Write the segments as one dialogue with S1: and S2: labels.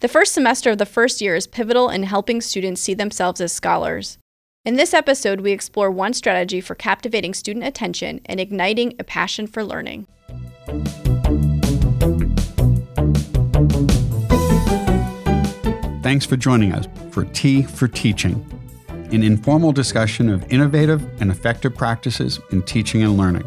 S1: The first semester of the first year is pivotal in helping students see themselves as scholars. In this episode, we explore one strategy for captivating student attention and igniting a passion for learning.
S2: Thanks for joining us for Tea for Teaching, an informal discussion of innovative and effective practices in teaching and learning.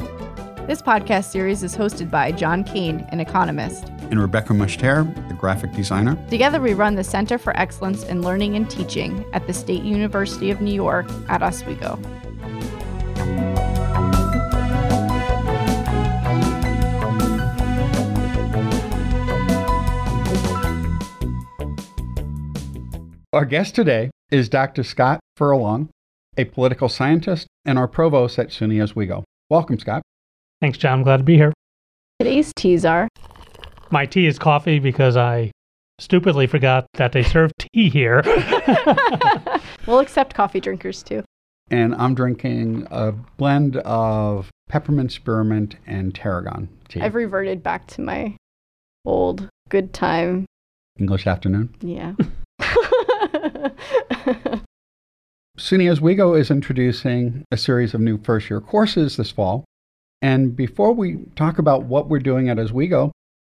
S1: This podcast series is hosted by John Kane, an economist,
S2: and Rebecca Mushtare, the graphic designer.
S1: Together, we run the Center for Excellence in Learning and Teaching at the State University of New York at Oswego.
S2: Our guest today is Dr. Scott Furlong, a political scientist and our provost at SUNY Oswego. Welcome, Scott.
S3: Thanks, John. I'm glad to be here.
S1: Today's teas are
S3: my tea is coffee because I stupidly forgot that they serve tea here.
S1: we'll accept coffee drinkers too.
S2: And I'm drinking a blend of peppermint spearmint and tarragon tea.
S1: I've reverted back to my old good time
S2: English afternoon.
S1: Yeah.
S2: SUNY Oswego is introducing a series of new first year courses this fall. And before we talk about what we're doing at Oswego, could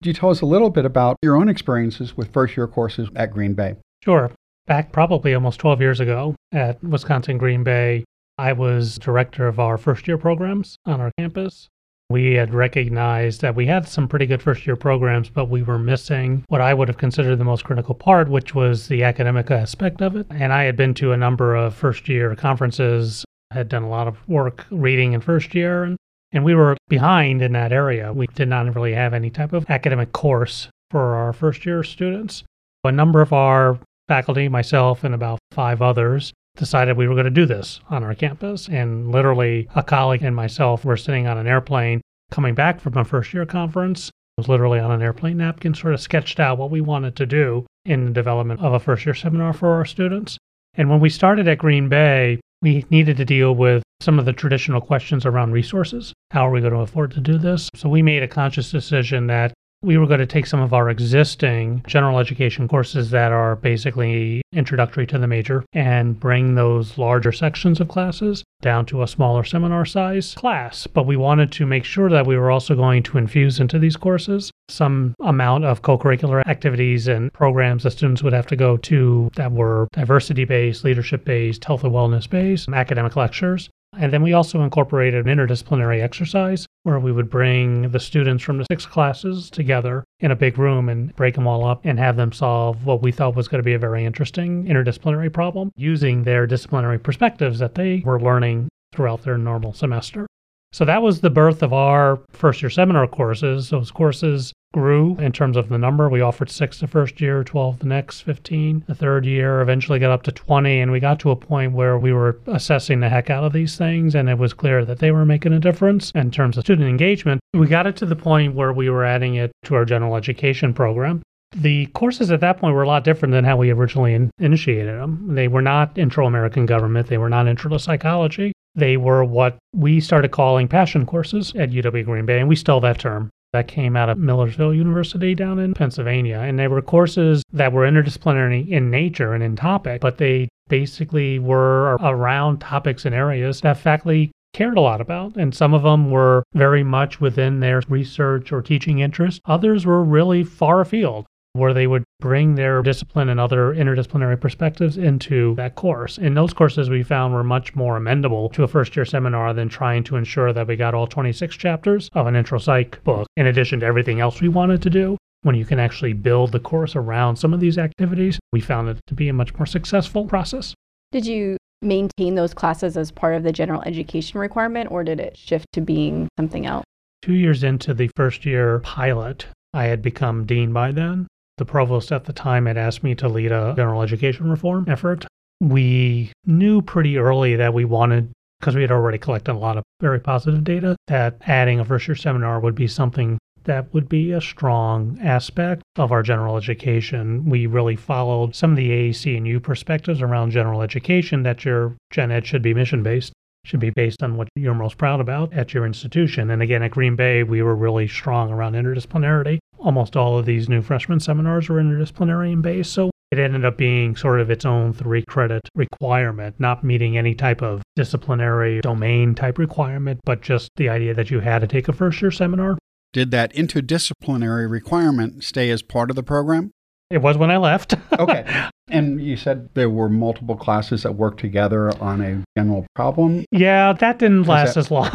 S2: you tell us a little bit about your own experiences with first year courses at Green Bay?
S3: Sure. Back probably almost 12 years ago at Wisconsin Green Bay, I was director of our first year programs on our campus. We had recognized that we had some pretty good first year programs, but we were missing what I would have considered the most critical part, which was the academic aspect of it. And I had been to a number of first year conferences, had done a lot of work reading in first year, and and we were behind in that area. We did not really have any type of academic course for our first year students. A number of our faculty, myself, and about five others, decided we were going to do this on our campus. And literally, a colleague and myself were sitting on an airplane coming back from a first year conference. It was literally on an airplane napkin, sort of sketched out what we wanted to do in the development of a first year seminar for our students. And when we started at Green Bay, we needed to deal with some of the traditional questions around resources. How are we going to afford to do this? So we made a conscious decision that we were going to take some of our existing general education courses that are basically introductory to the major and bring those larger sections of classes down to a smaller seminar size class. But we wanted to make sure that we were also going to infuse into these courses some amount of co curricular activities and programs that students would have to go to that were diversity based, leadership based, health and wellness based, academic lectures. And then we also incorporated an interdisciplinary exercise where we would bring the students from the six classes together in a big room and break them all up and have them solve what we thought was going to be a very interesting interdisciplinary problem using their disciplinary perspectives that they were learning throughout their normal semester. So that was the birth of our first year seminar courses. Those courses grew in terms of the number. We offered six the first year, 12 the next, 15 the third year, eventually got up to 20. And we got to a point where we were assessing the heck out of these things. And it was clear that they were making a difference in terms of student engagement. We got it to the point where we were adding it to our general education program. The courses at that point were a lot different than how we originally in- initiated them. They were not intro American government, they were not intro to psychology. They were what we started calling passion courses at UW Green Bay, and we stole that term that came out of Millersville University down in Pennsylvania. And they were courses that were interdisciplinary in nature and in topic, but they basically were around topics and areas that faculty cared a lot about. And some of them were very much within their research or teaching interest. Others were really far afield where they would bring their discipline and other interdisciplinary perspectives into that course. And those courses we found were much more amendable to a first year seminar than trying to ensure that we got all 26 chapters of an intro psych book, in addition to everything else we wanted to do. When you can actually build the course around some of these activities, we found it to be a much more successful process.
S1: Did you maintain those classes as part of the general education requirement, or did it shift to being something else?
S3: Two years into the first year pilot, I had become dean by then. The provost at the time had asked me to lead a general education reform effort. We knew pretty early that we wanted, because we had already collected a lot of very positive data, that adding a first year seminar would be something that would be a strong aspect of our general education. We really followed some of the AAC and U perspectives around general education that your gen ed should be mission based should be based on what you're most proud about at your institution. And again, at Green Bay, we were really strong around interdisciplinarity. Almost all of these new freshman seminars were interdisciplinary in base. So it ended up being sort of its own three credit requirement, not meeting any type of disciplinary domain type requirement, but just the idea that you had to take a first year seminar.
S2: Did that interdisciplinary requirement stay as part of the program?
S3: It was when I left.
S2: okay. And you said there were multiple classes that worked together on a general problem?
S3: Yeah, that didn't last that... as long.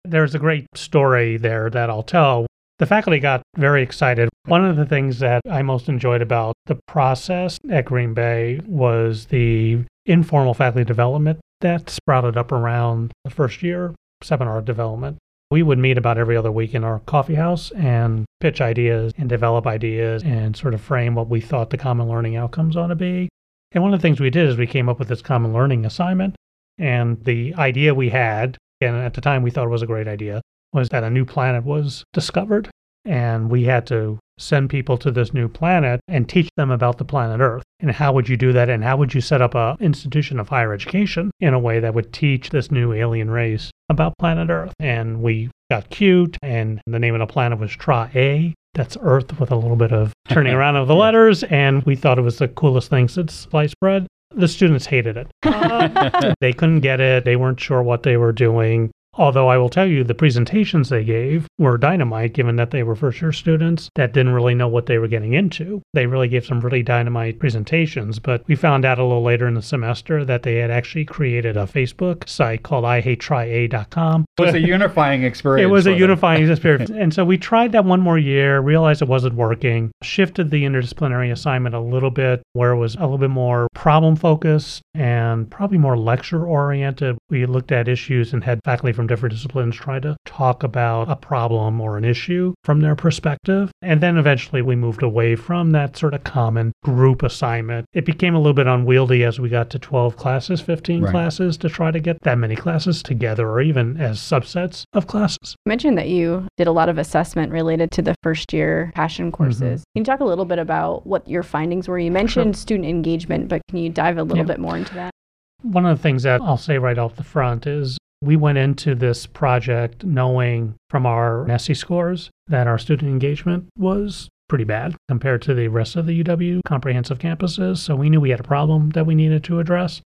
S3: There's a great story there that I'll tell. The faculty got very excited. One of the things that I most enjoyed about the process at Green Bay was the informal faculty development that sprouted up around the first year seminar development. We would meet about every other week in our coffee house and pitch ideas and develop ideas and sort of frame what we thought the common learning outcomes ought to be. And one of the things we did is we came up with this common learning assignment. And the idea we had, and at the time we thought it was a great idea, was that a new planet was discovered. And we had to send people to this new planet and teach them about the planet Earth. And how would you do that? And how would you set up an institution of higher education in a way that would teach this new alien race about planet Earth? And we got cute, and the name of the planet was Tra A. That's Earth with a little bit of turning around of the letters. And we thought it was the coolest thing since sliced bread. The students hated it. they couldn't get it. They weren't sure what they were doing. Although I will tell you, the presentations they gave were dynamite, given that they were first year students that didn't really know what they were getting into. They really gave some really dynamite presentations, but we found out a little later in the semester that they had actually created a Facebook site called IHateTryA.com.
S2: It was a unifying experience.
S3: It was a unifying experience. and so we tried that one more year, realized it wasn't working, shifted the interdisciplinary assignment a little bit where it was a little bit more problem focused and probably more lecture oriented. We looked at issues and had faculty from different disciplines try to talk about a problem or an issue from their perspective. And then eventually we moved away from that sort of common group assignment. It became a little bit unwieldy as we got to 12 classes, 15 right. classes to try to get that many classes together or even as subsets of classes.
S1: You mentioned that you did a lot of assessment related to the first year passion courses. Mm-hmm. Can you talk a little bit about what your findings were? You mentioned sure. student engagement, but can you dive a little yeah. bit more into that?
S3: One of the things that I'll say right off the front is we went into this project knowing from our NSSE scores that our student engagement was pretty bad compared to the rest of the UW comprehensive campuses. So we knew we had a problem that we needed to address.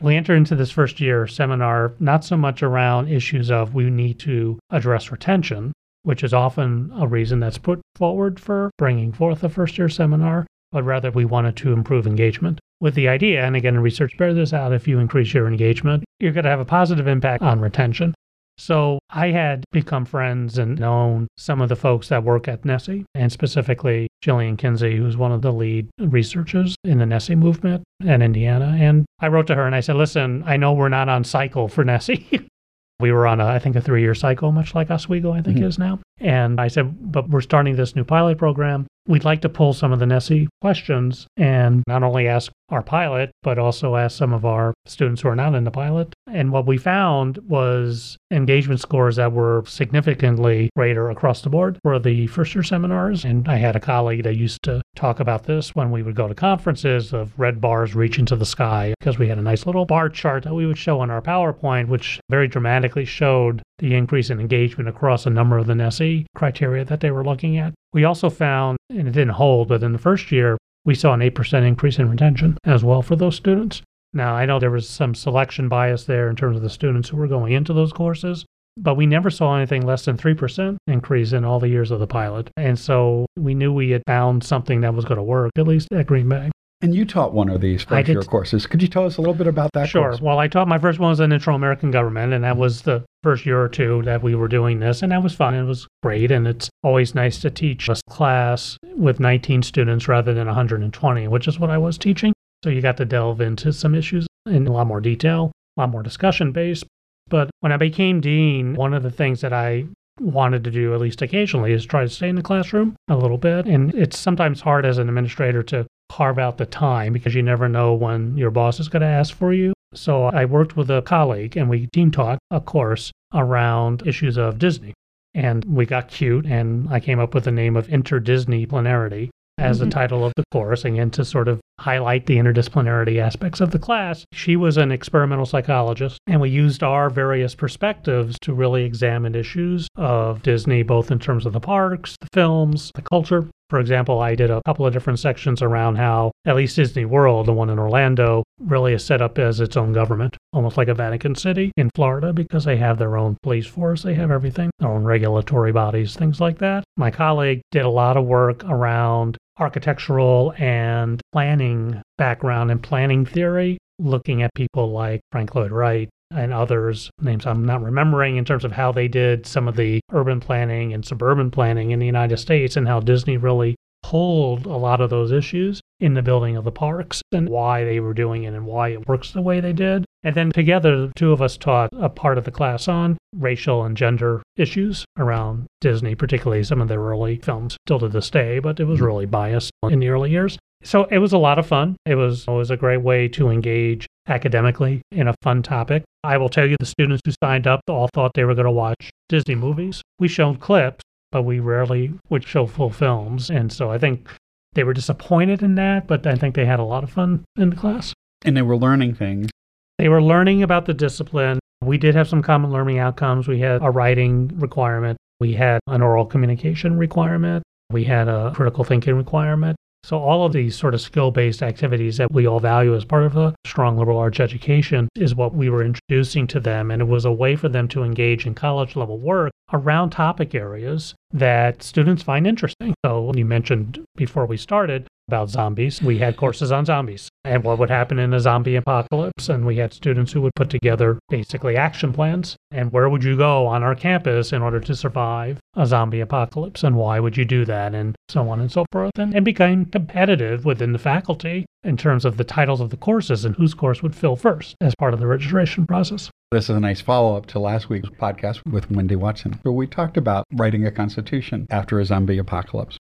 S3: We entered into this first year seminar not so much around issues of we need to address retention, which is often a reason that's put forward for bringing forth a first year seminar, but rather we wanted to improve engagement with the idea, and again, research bears this out, if you increase your engagement, you're going to have a positive impact on retention. So I had become friends and known some of the folks that work at NSSE, and specifically Jillian Kinzie, who's one of the lead researchers in the NSSE movement in Indiana. And I wrote to her and I said, listen, I know we're not on cycle for NSSE. we were on, a, I think, a three year cycle, much like Oswego, I think, mm-hmm. is now. And I said, but we're starting this new pilot program. We'd like to pull some of the NSSE questions and not only ask our pilot, but also ask some of our students who are not in the pilot. And what we found was engagement scores that were significantly greater across the board for the first year seminars. And I had a colleague that used to talk about this when we would go to conferences of red bars reaching to the sky because we had a nice little bar chart that we would show on our PowerPoint, which very dramatically showed the increase in engagement across a number of the NSSE criteria that they were looking at. We also found, and it didn't hold, but in the first year, we saw an 8% increase in retention as well for those students. Now, I know there was some selection bias there in terms of the students who were going into those courses, but we never saw anything less than 3% increase in all the years of the pilot. And so we knew we had found something that was going to work, at least at Green Bay.
S2: And you taught one of these first year courses. Could you tell us a little bit about that?
S3: Sure.
S2: Course?
S3: Well, I taught my first one was in Intro American Government, and that was the first year or two that we were doing this, and that was fun. It was great, and it's always nice to teach a class with 19 students rather than 120, which is what I was teaching. So you got to delve into some issues in a lot more detail, a lot more discussion based. But when I became dean, one of the things that I wanted to do at least occasionally is try to stay in the classroom a little bit. And it's sometimes hard as an administrator to carve out the time because you never know when your boss is going to ask for you. So I worked with a colleague and we team taught a course around issues of Disney. And we got cute and I came up with the name of Inter Disney Planarity. as the mm-hmm. title of the course, again, to sort of highlight the interdisciplinarity aspects of the class. She was an experimental psychologist, and we used our various perspectives to really examine issues of Disney, both in terms of the parks, the films, the culture. For example, I did a couple of different sections around how at least Disney World, the one in Orlando, really is set up as its own government, almost like a Vatican City in Florida, because they have their own police force, they have everything, their own regulatory bodies, things like that. My colleague did a lot of work around architectural and planning background and planning theory, looking at people like Frank Lloyd Wright and others, names I'm not remembering, in terms of how they did some of the urban planning and suburban planning in the United States and how Disney really pulled a lot of those issues in the building of the parks and why they were doing it and why it works the way they did. And then together, the two of us taught a part of the class on racial and gender issues around Disney, particularly some of their early films, still to this day, but it was mm. really biased in the early years. So it was a lot of fun. It was always a great way to engage academically in a fun topic. I will tell you, the students who signed up all thought they were going to watch Disney movies. We showed clips, but we rarely would show full films. And so I think they were disappointed in that, but I think they had a lot of fun in the class.
S2: And they were learning things.
S3: They were learning about the discipline. We did have some common learning outcomes. We had a writing requirement, we had an oral communication requirement, we had a critical thinking requirement. So, all of these sort of skill based activities that we all value as part of a strong liberal arts education is what we were introducing to them. And it was a way for them to engage in college level work around topic areas that students find interesting. So, you mentioned before we started about zombies. We had courses on zombies and what would happen in a zombie apocalypse. And we had students who would put together basically action plans. And where would you go on our campus in order to survive a zombie apocalypse? And why would you do that? And so on and so forth. And, and became competitive within the faculty in terms of the titles of the courses and whose course would fill first as part of the registration process.
S2: This is a nice follow up to last week's podcast with Wendy Watson, where we talked about writing a constitution after a zombie apocalypse.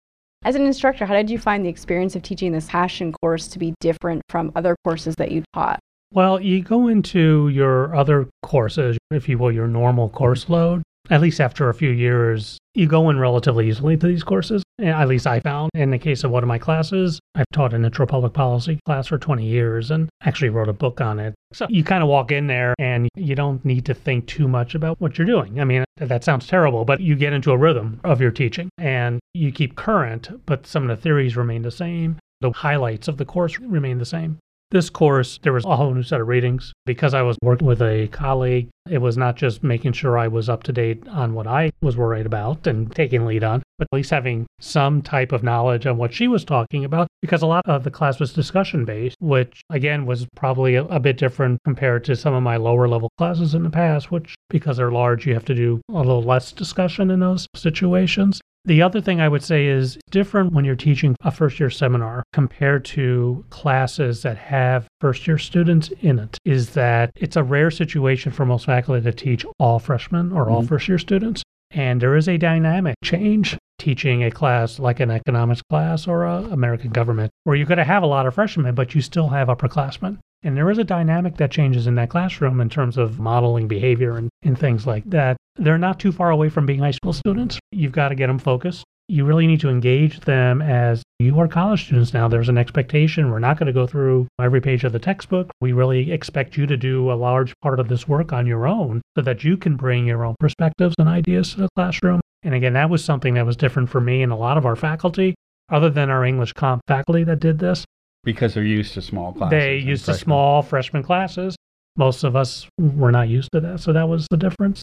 S1: As an instructor, how did you find the experience of teaching this passion course to be different from other courses that you taught?
S3: Well, you go into your other courses, if you will, your normal course load, at least after a few years, you go in relatively easily to these courses. Eh, at least I found in the case of one of my classes, I've taught an intro public policy class for 20 years and actually wrote a book on it. So you kind of walk in there and you don't need to think too much about what you're doing. I mean, that sounds terrible, but you get into a rhythm of your teaching and you keep current, but some of the theories remain the same. The highlights of the course remain the same. This course, there was a whole new set of readings. Because I was working with a colleague, it was not just making sure I was up to date on what I was worried about and taking lead on, but at least having some type of knowledge on what she was talking about, because a lot of the class was discussion based, which again was probably a, a bit different compared to some of my lower level classes in the past, which because they're large, you have to do a little less discussion in those situations. The other thing I would say is different when you're teaching a first year seminar compared to classes that have first year students in it is that it's a rare situation for most faculty to teach all freshmen or all mm-hmm. first year students. And there is a dynamic change teaching a class like an economics class or a American government, where you're going to have a lot of freshmen, but you still have upperclassmen. And there is a dynamic that changes in that classroom in terms of modeling behavior and, and things like that. They're not too far away from being high school students. You've got to get them focused. You really need to engage them as you are college students now. There's an expectation. We're not going to go through every page of the textbook. We really expect you to do a large part of this work on your own so that you can bring your own perspectives and ideas to the classroom. And again, that was something that was different for me and a lot of our faculty, other than our English comp faculty that did this.
S2: Because they're used to small classes.
S3: They used to small freshman classes. Most of us were not used to that. So that was the difference.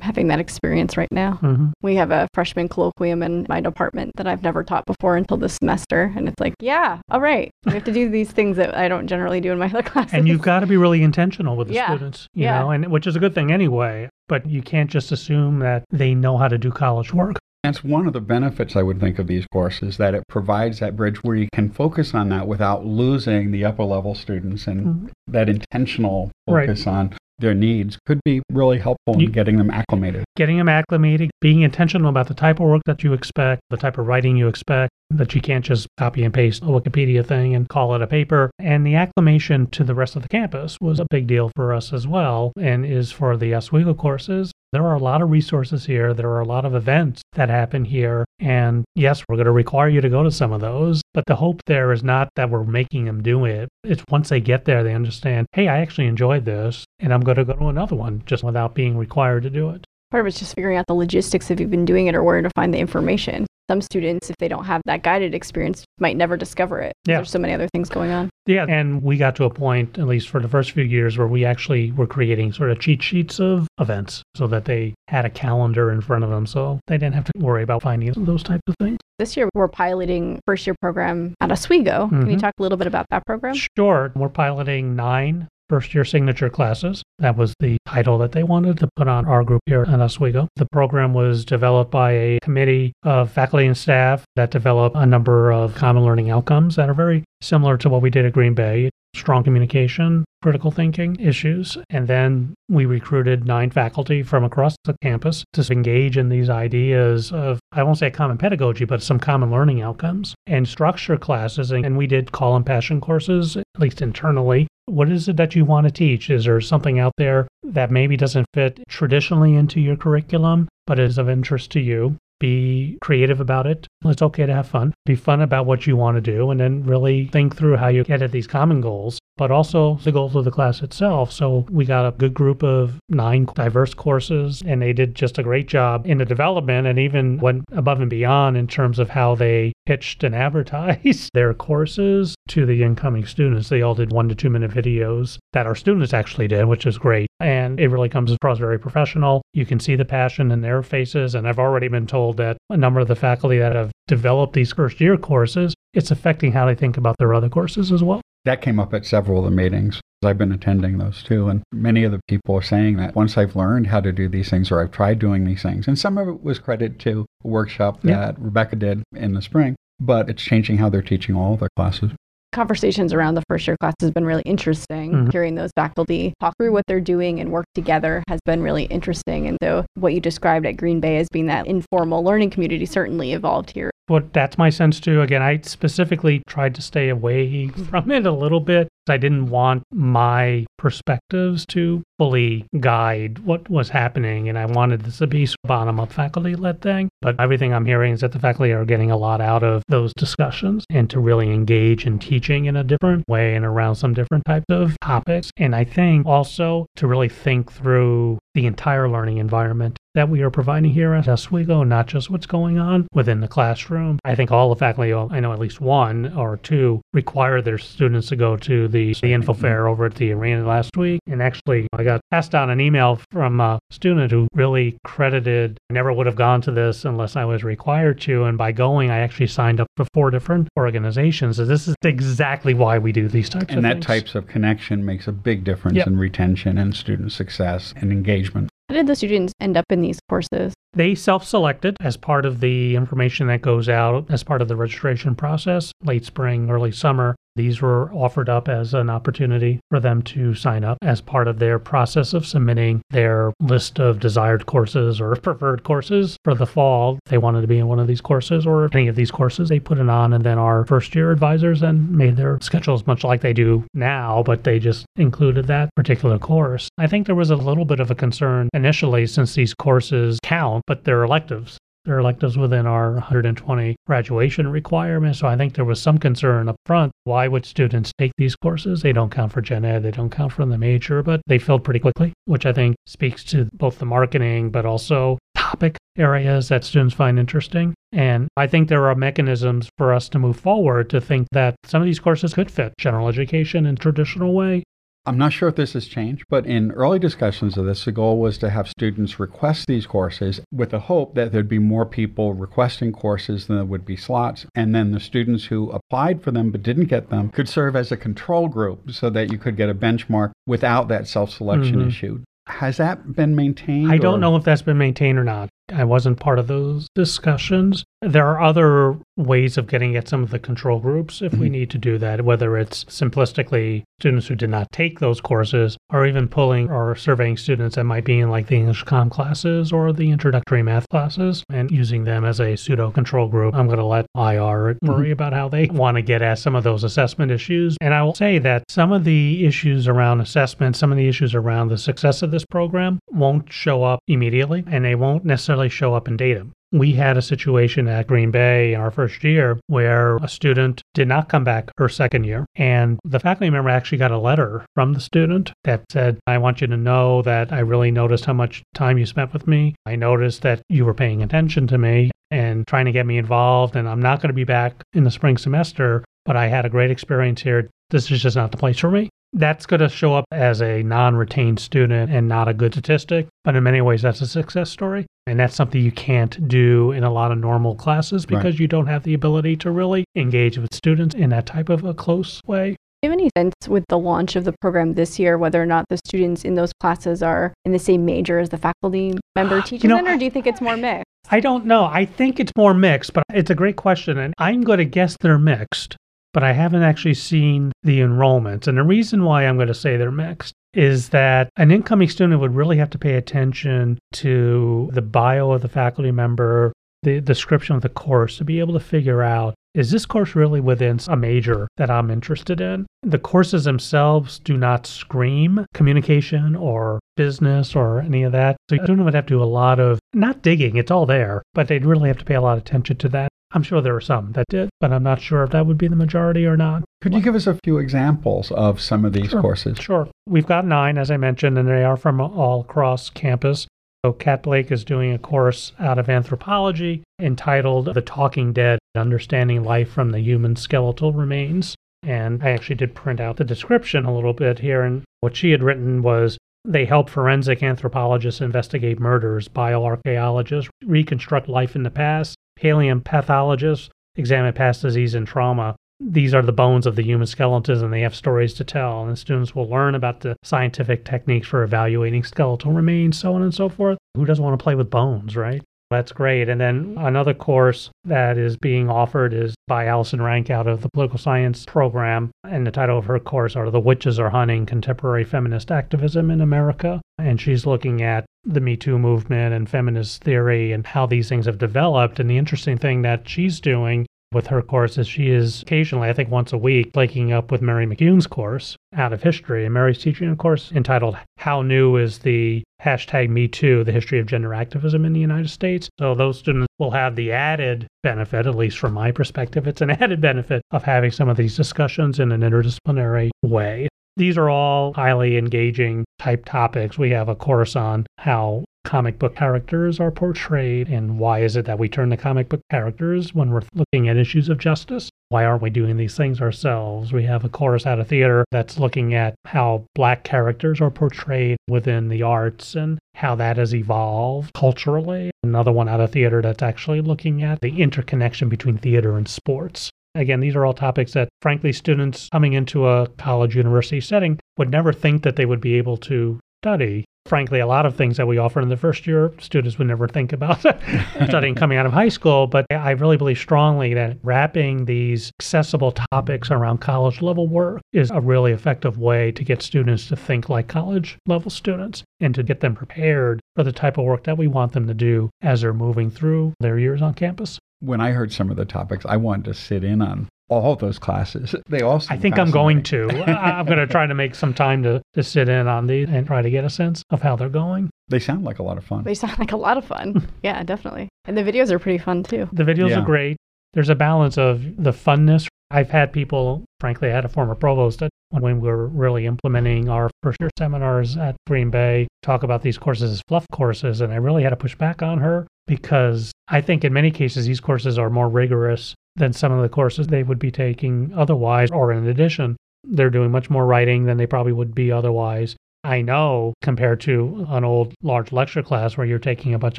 S1: Having that experience right now. Mm-hmm. We have a freshman colloquium in my department that I've never taught before until this semester. And it's like, yeah, all right. We have to do these things that I don't generally do in my other classes.
S3: And you've got to be really intentional with the yeah. students, you yeah. know, and which is a good thing anyway. But you can't just assume that they know how to do college work.
S2: That's one of the benefits I would think of these courses that it provides that bridge where you can focus on that without losing the upper level students and mm-hmm. that intentional focus right. on their needs could be really helpful in getting them acclimated.
S3: Getting them acclimated, being intentional about the type of work that you expect, the type of writing you expect, that you can't just copy and paste a Wikipedia thing and call it a paper. And the acclimation to the rest of the campus was a big deal for us as well, and is for the Oswego courses. There are a lot of resources here. There are a lot of events that happen here. And yes, we're going to require you to go to some of those. But the hope there is not that we're making them do it. It's once they get there, they understand, hey, I actually enjoyed this and I'm going to go to another one just without being required to do it.
S1: Part of it's just figuring out the logistics if you've been doing it or where to find the information. Some students, if they don't have that guided experience, might never discover it.
S3: Yeah.
S1: There's so many other things going on.
S3: Yeah, and we got to a point, at least for the first few years, where we actually were creating sort of cheat sheets of events so that they had a calendar in front of them so they didn't have to worry about finding those types of things.
S1: This year, we're piloting first year program at Oswego. Can you
S3: Mhm.
S1: talk a little bit about that program?
S3: Sure, we're piloting nine first year signature classes. That was the title that they wanted to put on our group here in Oswego. The program was developed by a committee of faculty and staff that developed a number of common learning outcomes that are very similar to what we did at Green Bay strong communication, critical thinking issues. And then we recruited nine faculty from across the campus to engage in these ideas of, I won't say common pedagogy, but some common learning outcomes and structure classes. And we did call and passion courses, at least internally. What is it that you want to teach? Is there something out there that maybe doesn't fit traditionally into your curriculum, but is of interest to you? Be creative about it. It's okay to have fun. Be fun about what you want to do, and then really think through how you get at these common goals, but also the goals of the class itself. So we got a good group of nine diverse courses, and they did just a great job in the development and even went above and beyond in terms of how they pitched and advertised their courses to the incoming students. They all did one to two minute videos that our students actually did, which is great. And it really comes across very professional. You can see the passion in their faces. And I've already been told that a number of the faculty that have developed these first year courses, it's affecting how they think about their other courses as well.
S2: That came up at several of the meetings. I've been attending those too. And many of the people are saying that once I've learned how to do these things or I've tried doing these things, and some of it was credit to a workshop
S3: Yeah.
S2: that Rebecca did in the spring, but it's changing how they're teaching all of their classes.
S1: Conversations around the first year class has been really interesting.
S3: Mhm.
S1: Hearing those faculty talk through what they're doing and work together has been really interesting. And so, what you described at Green Bay as being that informal learning community certainly evolved here.
S3: But that's my sense too. Again, I specifically tried to stay away from it a little bit. I didn't want my perspectives to fully guide what was happening, and I wanted this to be bottom up faculty led thing. But everything I'm hearing is that the faculty are getting a lot out of those discussions and to really engage in teaching in a different way and around some different types of topics. And I think also to really think through the entire learning environment that we are providing here at Oswego, not just what's going on within the classroom. I think all the faculty, I know at least one or two, require their students to go to the, the info fair over at the arena last week. And actually, I got passed down an email from a student who really credited, I never would have gone to this unless I was required to. And by going, I actually signed up for four different organizations. So this is exactly why we do these types
S2: And
S3: of
S2: that
S3: things.
S2: types of connection makes a big difference
S3: Yep.
S2: in retention and student success and engagement.
S1: How did the students end up in these courses?
S3: They self selected as part of the information that goes out as part of the registration process, late spring, early summer. These were offered up as an opportunity for them to sign up as part of their process of submitting their list of desired courses or preferred courses for the fall. They wanted to be in one of these courses or any of these courses, they put it on, and then our first year advisors then made their schedules much like they do now, but they just included that particular course. I think there was a little bit of a concern initially since these courses count, but they're electives. They're electives within our 120 graduation requirements. So I think there was some concern up front. Why would students take these courses? They don't count for gen ed, they don't count for the major, but they filled pretty quickly, which I think speaks to both the marketing, but also topic areas that students find interesting. And I think there are mechanisms for us to move forward to think that some of these courses could fit general education in traditional way.
S2: I'm not sure if this has changed, but in early discussions of this, the goal was to have students request these courses with the hope that there'd be more people requesting courses than there would be slots. And then the students who applied for them but didn't get them could serve as a control group so that you could get a benchmark without that self selection
S3: Mhm.
S2: issue. Has that been maintained?
S3: I
S2: or-
S3: don't know if that's been maintained or not. I wasn't part of those discussions. There are other ways of getting at some of the control groups if we
S2: Mhm.
S3: need to do that, whether it's simplistically students who did not take those courses or even pulling or surveying students that might be in like the English comm classes or the introductory math classes and using them as a pseudo control group. I'm going to let IR worry about how they want to get at some of those assessment issues. And I will say that some of the issues around assessment, some of the issues around the success of this program won't show up immediately and they won't necessarily show up in data. We had a situation at Green Bay in our first year where a student did not come back her second year. And the faculty member actually got a letter from the student that said, I want you to know that I really noticed how much time you spent with me. I noticed that you were paying attention to me and trying to get me involved. And I'm not going to be back in the spring semester, but I had a great experience here. This is just not the place for me that's going to show up as a non retained student and not a good statistic. But in many ways, that's a success story. And that's something you can't do in a lot of normal classes because
S2: Right.
S3: you don't have the ability to really engage with students in that type of a close way.
S1: Do you have any sense with the launch of the program this year whether or not the students in those classes are in the same major as the faculty member teaching
S3: know,
S1: in, or do you think it's more mixed?
S3: I don't know. I think it's more mixed, but it's a great question. And I'm going to guess they're mixed, but I haven't actually seen the enrollments. And the reason why I'm going to say they're mixed is that an incoming student would really have to pay attention to the bio of the faculty member, the description of the course to be able to figure out is this course really within a major that I'm interested in? The courses themselves do not scream communication or business or any of that. So a student would have to do a lot of not digging, it's all there, but they'd really have to pay a lot of attention to that. I'm sure there are some that did, but I'm not sure if that would be the majority or not.
S2: Could you give us a few examples of some of these
S3: Sure.
S2: courses?
S3: Sure. We've got nine, as I mentioned, and they are from all across campus. So Kat Blake is doing a course out of anthropology entitled The Talking Dead Understanding Life from the Human Skeletal Remains. And I actually did print out the description a little bit here. And what she had written was they help forensic anthropologists investigate murders, bioarchaeologists reconstruct life in the past, paleopathologists examine past disease and trauma. These are the bones of the human skeletons, and they have stories to tell. And students will learn about the scientific techniques for evaluating skeletal remains, so on and so forth. Who doesn't want to play with bones, right? That's great. And then another course that is being offered is by Allison Rank out of the political science program. And the title of her course are The Witches Are Hunting Contemporary Feminist Activism in America. And she's looking at the Me Too movement and feminist theory and how these things have developed. And the interesting thing that she's doing with her course is she is occasionally, I think once a week, linking up with Mary McCune's course out of history. And Mary's teaching a course entitled How New is the hashtag Me Too, the history of gender activism in the United States. So those students will have the added benefit, at least from my perspective, it's an added benefit of having some of these discussions in an interdisciplinary way. These are all highly engaging type topics. We have a course on how comic book characters are portrayed and why is it that we turn to comic book characters when we're looking at issues of justice? Why aren't we doing these things ourselves? We have a chorus out of theater that's looking at how black characters are portrayed within the arts and how that has evolved culturally. Another one out of theater that's actually looking at the interconnection between theater and sports. Again, these are all topics that, frankly, students coming into a college university setting would never think that they would be able to study. Frankly, a lot of things that we offer in the first year, students would never think about studying coming out of high school. But I really believe strongly that wrapping these accessible topics around college level work is a really effective way to get students to think like college level students and to get them prepared for the type of work that we want them to do as they're moving through their years on campus.
S2: When I heard some of the topics, I wanted to sit in on all of those classes. They all
S3: I think I'm going to. I- I'm going to try to make some time to, to sit in on these and try to get a sense of how they're going.
S2: They sound like a lot of fun.
S1: They sound like a lot of fun. yeah, definitely. And the videos are pretty fun too.
S3: The videos
S2: Yeah.
S3: are great. There's a balance of the funness. I've had people, frankly, I had a former provost that when we were really implementing our first year seminars at Green Bay talk about these courses as fluff courses. And I really had to push back on her because I think in many cases these courses are more rigorous than some of the courses they would be taking otherwise, or in addition, they're doing much more writing than they probably would be otherwise. I know compared to an old large lecture class where you're taking a bunch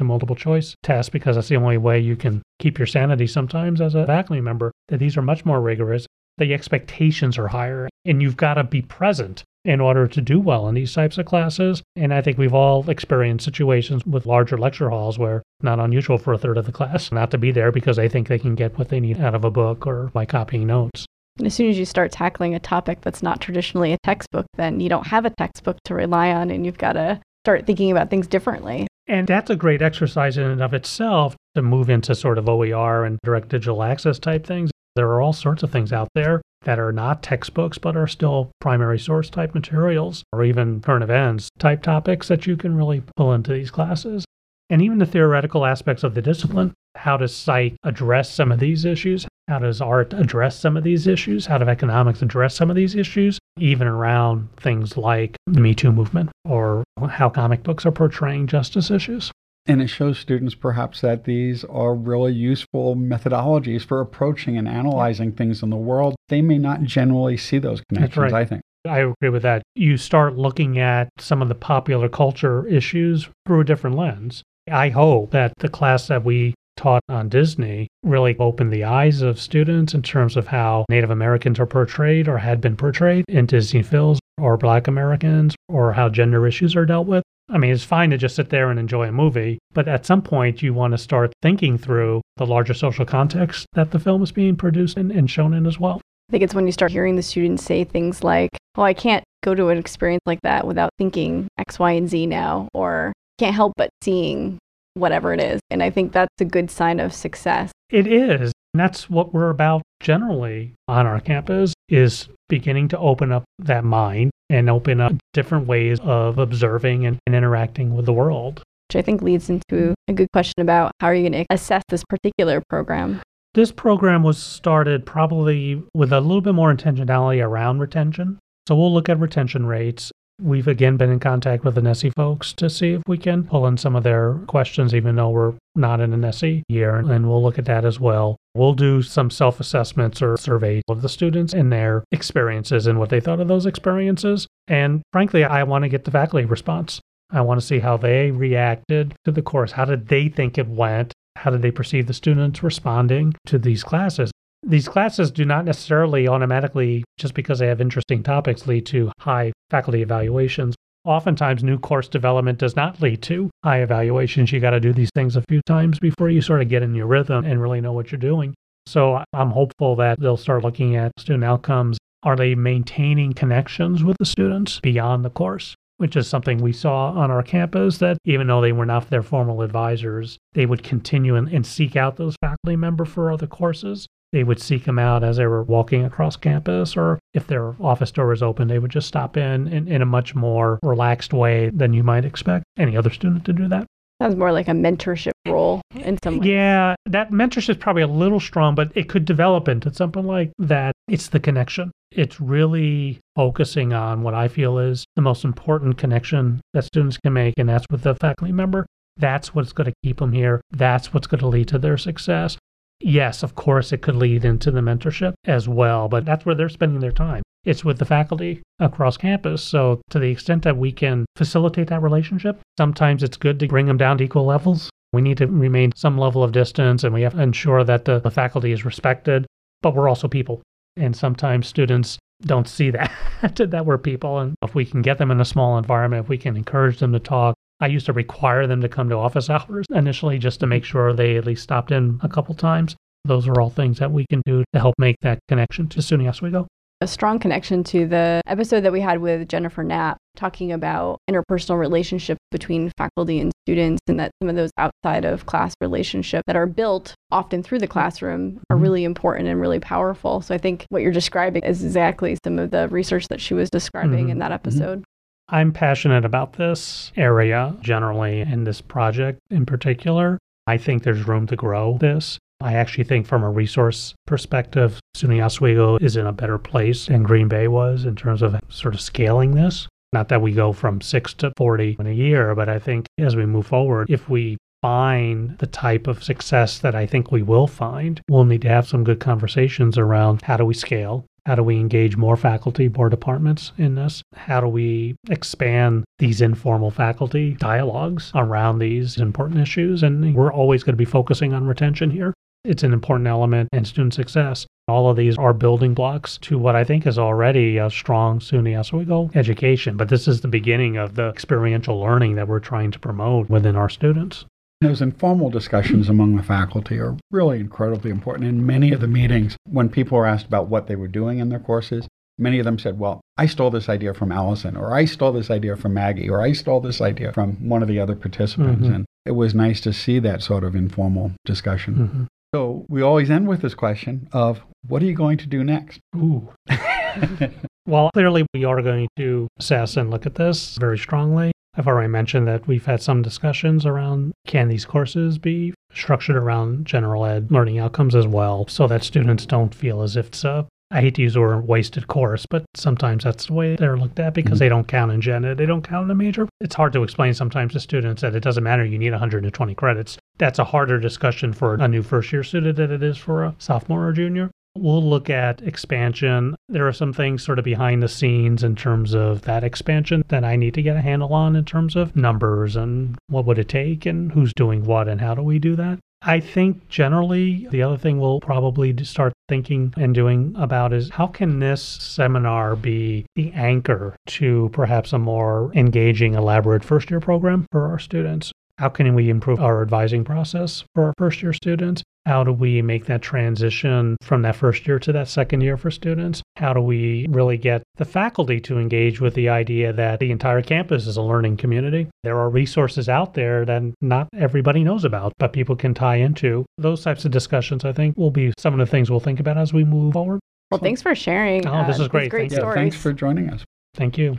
S3: of multiple choice tests because that's the only way you can keep your sanity sometimes as a faculty member, that these are much more rigorous. The expectations are higher and you've got to be present in order to do well in these types of classes. And I think we've all experienced situations with larger lecture halls where not unusual for a third of the class not to be there because they think they can get what they need out of a book or by copying notes.
S1: And as soon as you start tackling a topic that's not traditionally a textbook, then you don't have a textbook to rely on and you've got to start thinking about things differently.
S3: And that's a great exercise in and of itself to move into sort of OER and direct digital access type things. There are all sorts of things out there that are not textbooks but are still primary source type materials or even current events type topics that you can really pull into these classes. And even the theoretical aspects of the discipline. How does psych address some of these issues? How does art address some of these issues? How do economics address some of these issues? Even around things like the Me Too movement or how comic books are portraying justice issues.
S2: And it shows students perhaps that these are really useful methodologies for approaching and analyzing things in the world. They may not generally see those connections,
S3: right.
S2: I think.
S3: I agree with that. You start looking at some of the popular culture issues through a different lens. I hope that the class that we taught on Disney really opened the eyes of students in terms of how Native Americans are portrayed or had been portrayed in Disney films or Black Americans or how gender issues are dealt with. I mean, it's fine to just sit there and enjoy a movie, but at some point you want to start thinking through the larger social context that the film is being produced in and shown in as well.
S1: I think it's when you start hearing the students say things like, oh, I can't go to an experience like that without thinking X, Y, and Z now, or can't help but seeing whatever it is. And I think that's a good sign of success.
S3: It is. And that's what we're about generally on our campus is beginning to open up that mind and open up different ways of observing and, and interacting with the world.
S1: Which I think leads into a good question about how are you going to assess this particular program?
S3: This program was started probably with a little bit more intentionality around retention. So we'll look at retention rates We've again been in contact with the NSSE folks to see if we can pull in some of their questions, even though we're not in a NSSE year, and we'll look at that as well. We'll do some self assessments or surveys of the students and their experiences and what they thought of those experiences. And frankly, I want to get the faculty response. I want to see how they reacted to the course. How did they think it went? How did they perceive the students responding to these classes? These classes do not necessarily automatically, just because they have interesting topics, lead to high faculty evaluations. Oftentimes, new course development does not lead to high evaluations. You got to do these things a few times before you sort of get in your rhythm and really know what you're doing. So I'm hopeful that they'll start looking at student outcomes. Are they maintaining connections with the students beyond the course? Which is something we saw on our campus that even though they were not their formal advisors, they would continue and, and seek out those faculty member for other courses they would seek them out as they were walking across campus, or if their office door was open, they would just stop in, in in a much more relaxed way than you might expect any other student to do that.
S1: Sounds more like a mentorship role in some way.
S3: Yeah, that mentorship is probably a little strong, but it could develop into something like that. It's the connection. It's really focusing on what I feel is the most important connection that students can make, and that's with the faculty member. That's what's going to keep them here. That's what's going to lead to their success. Yes, of course, it could lead into the mentorship as well, but that's where they're spending their time. It's with the faculty across campus. So, to the extent that we can facilitate that relationship, sometimes it's good to bring them down to equal levels. We need to remain some level of distance and we have to ensure that the, the faculty is respected, but we're also people. And sometimes students don't see that, that we're people. And if we can get them in a small environment, if we can encourage them to talk, I used to require them to come to office hours initially just to make sure they at least stopped in a couple times. Those are all things that we can do to help make that connection to SUNY Oswego.
S1: A strong connection to the episode that we had with Jennifer Knapp talking about interpersonal relationships between faculty and students, and that some of those outside of class relationships that are built often through the classroom are mm-hmm. really important and really powerful. So I think what you're describing is exactly some of the research that she was describing mm-hmm. in that mm-hmm. episode.
S3: I'm passionate about this area generally and this project in particular. I think there's room to grow this. I actually think from a resource perspective, SUNY Oswego is in a better place than Green Bay was in terms of sort of scaling this. Not that we go from six to 40 in a year, but I think as we move forward, if we find the type of success that I think we will find, we'll need to have some good conversations around how do we scale? How do we engage more faculty, more departments in this? How do we expand these informal faculty dialogues around these important issues? And we're always going to be focusing on retention here. It's an important element in student success. All of these are building blocks to what I think is already a strong SUNY Oswego education. But this is the beginning of the experiential learning that we're trying to promote within our students.
S2: Those informal discussions among the faculty are really incredibly important. In many of the meetings, when people are asked about what they were doing in their courses, many of them said, Well, I stole this idea from Allison, or I stole this idea from Maggie, or I stole this idea from one of the other participants.
S3: Mhm.
S2: And it was nice to see that sort of informal discussion.
S3: Mhm.
S2: So we always end with this question of what are you going to do next?
S3: Ooh. well, clearly, we are going to assess and look at this very strongly. I've already mentioned that we've had some discussions around can these courses be structured around general ed learning outcomes as well, so that students don't feel as if it's a I hate to use the word wasted course, but sometimes that's the way they're looked at because
S2: Mhm.
S3: they don't count in gen ed, they don't count in a major. It's hard to explain sometimes to students that it doesn't matter, you need 120 credits. That's a harder discussion for a new first year student than it is for a sophomore or junior. We'll look at expansion. There are some things sort of behind the scenes in terms of that expansion that I need to get a handle on in terms of numbers and what would it take and who's doing what and how do we do that. I think generally the other thing we'll probably start thinking and doing about is how can this seminar be the anchor to perhaps a more engaging, elaborate first year program for our students? How can we improve our advising process for our first year students? How do we make that transition from that first year to that second year for students? How do we really get the faculty to engage with the idea that the entire campus is a learning community? There are resources out there that not everybody knows about, but people can tie into. Those types of discussions, I think, will be some of the things we'll think about as we move forward.
S1: Well, thanks for sharing.
S3: Oh, this
S1: uh,
S3: is great.
S1: these Great
S3: Thank you.
S2: Yeah, thanks for joining us.
S3: Thank you.